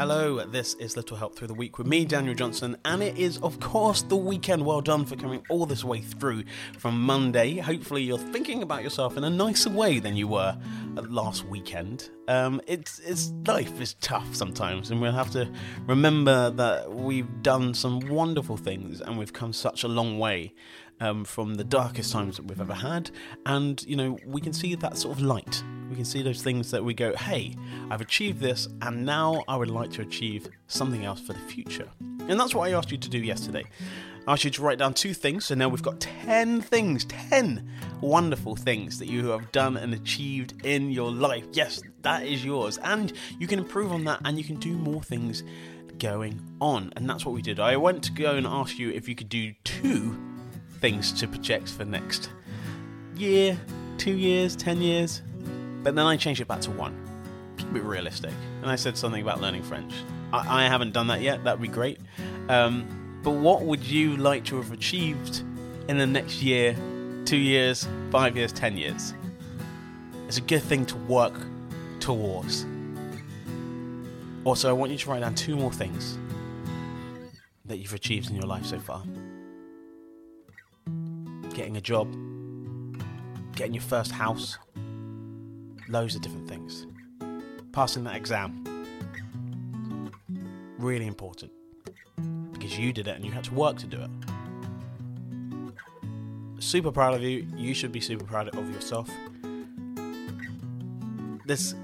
Hello, this is Little Help Through the Week with me, Daniel Johnson, and it is, of course, the weekend. Well done for coming all this way through from Monday. Hopefully, you're thinking about yourself in a nicer way than you were last weekend. Um, it's, it's life is tough sometimes, and we'll have to remember that we've done some wonderful things and we've come such a long way um, from the darkest times that we've ever had. And, you know, we can see that sort of light. We can see those things that we go, hey, I've achieved this, and now I would like to achieve something else for the future. And that's what I asked you to do yesterday. I asked you to write down two things, so now we've got 10 things, 10 wonderful things that you have done and achieved in your life. Yes, that is yours. And you can improve on that and you can do more things going on. And that's what we did. I went to go and ask you if you could do two things to project for next year, two years, ten years. But then I changed it back to one. Keep it realistic. And I said something about learning French. I, I haven't done that yet. That would be great. Um, but what would you like to have achieved in the next year, two years, five years, ten years? It's a good thing to work towards. Also, I want you to write down two more things that you've achieved in your life so far getting a job, getting your first house, loads of different things. Passing that exam. Really important. Because you did it and you had to work to do it. Super proud of you. You should be super proud of yourself. This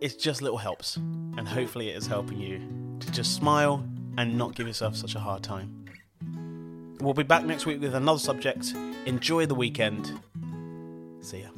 it's just little helps, and hopefully it is helping you to just smile and not give yourself such a hard time. We'll be back next week with another subject. Enjoy the weekend. See ya.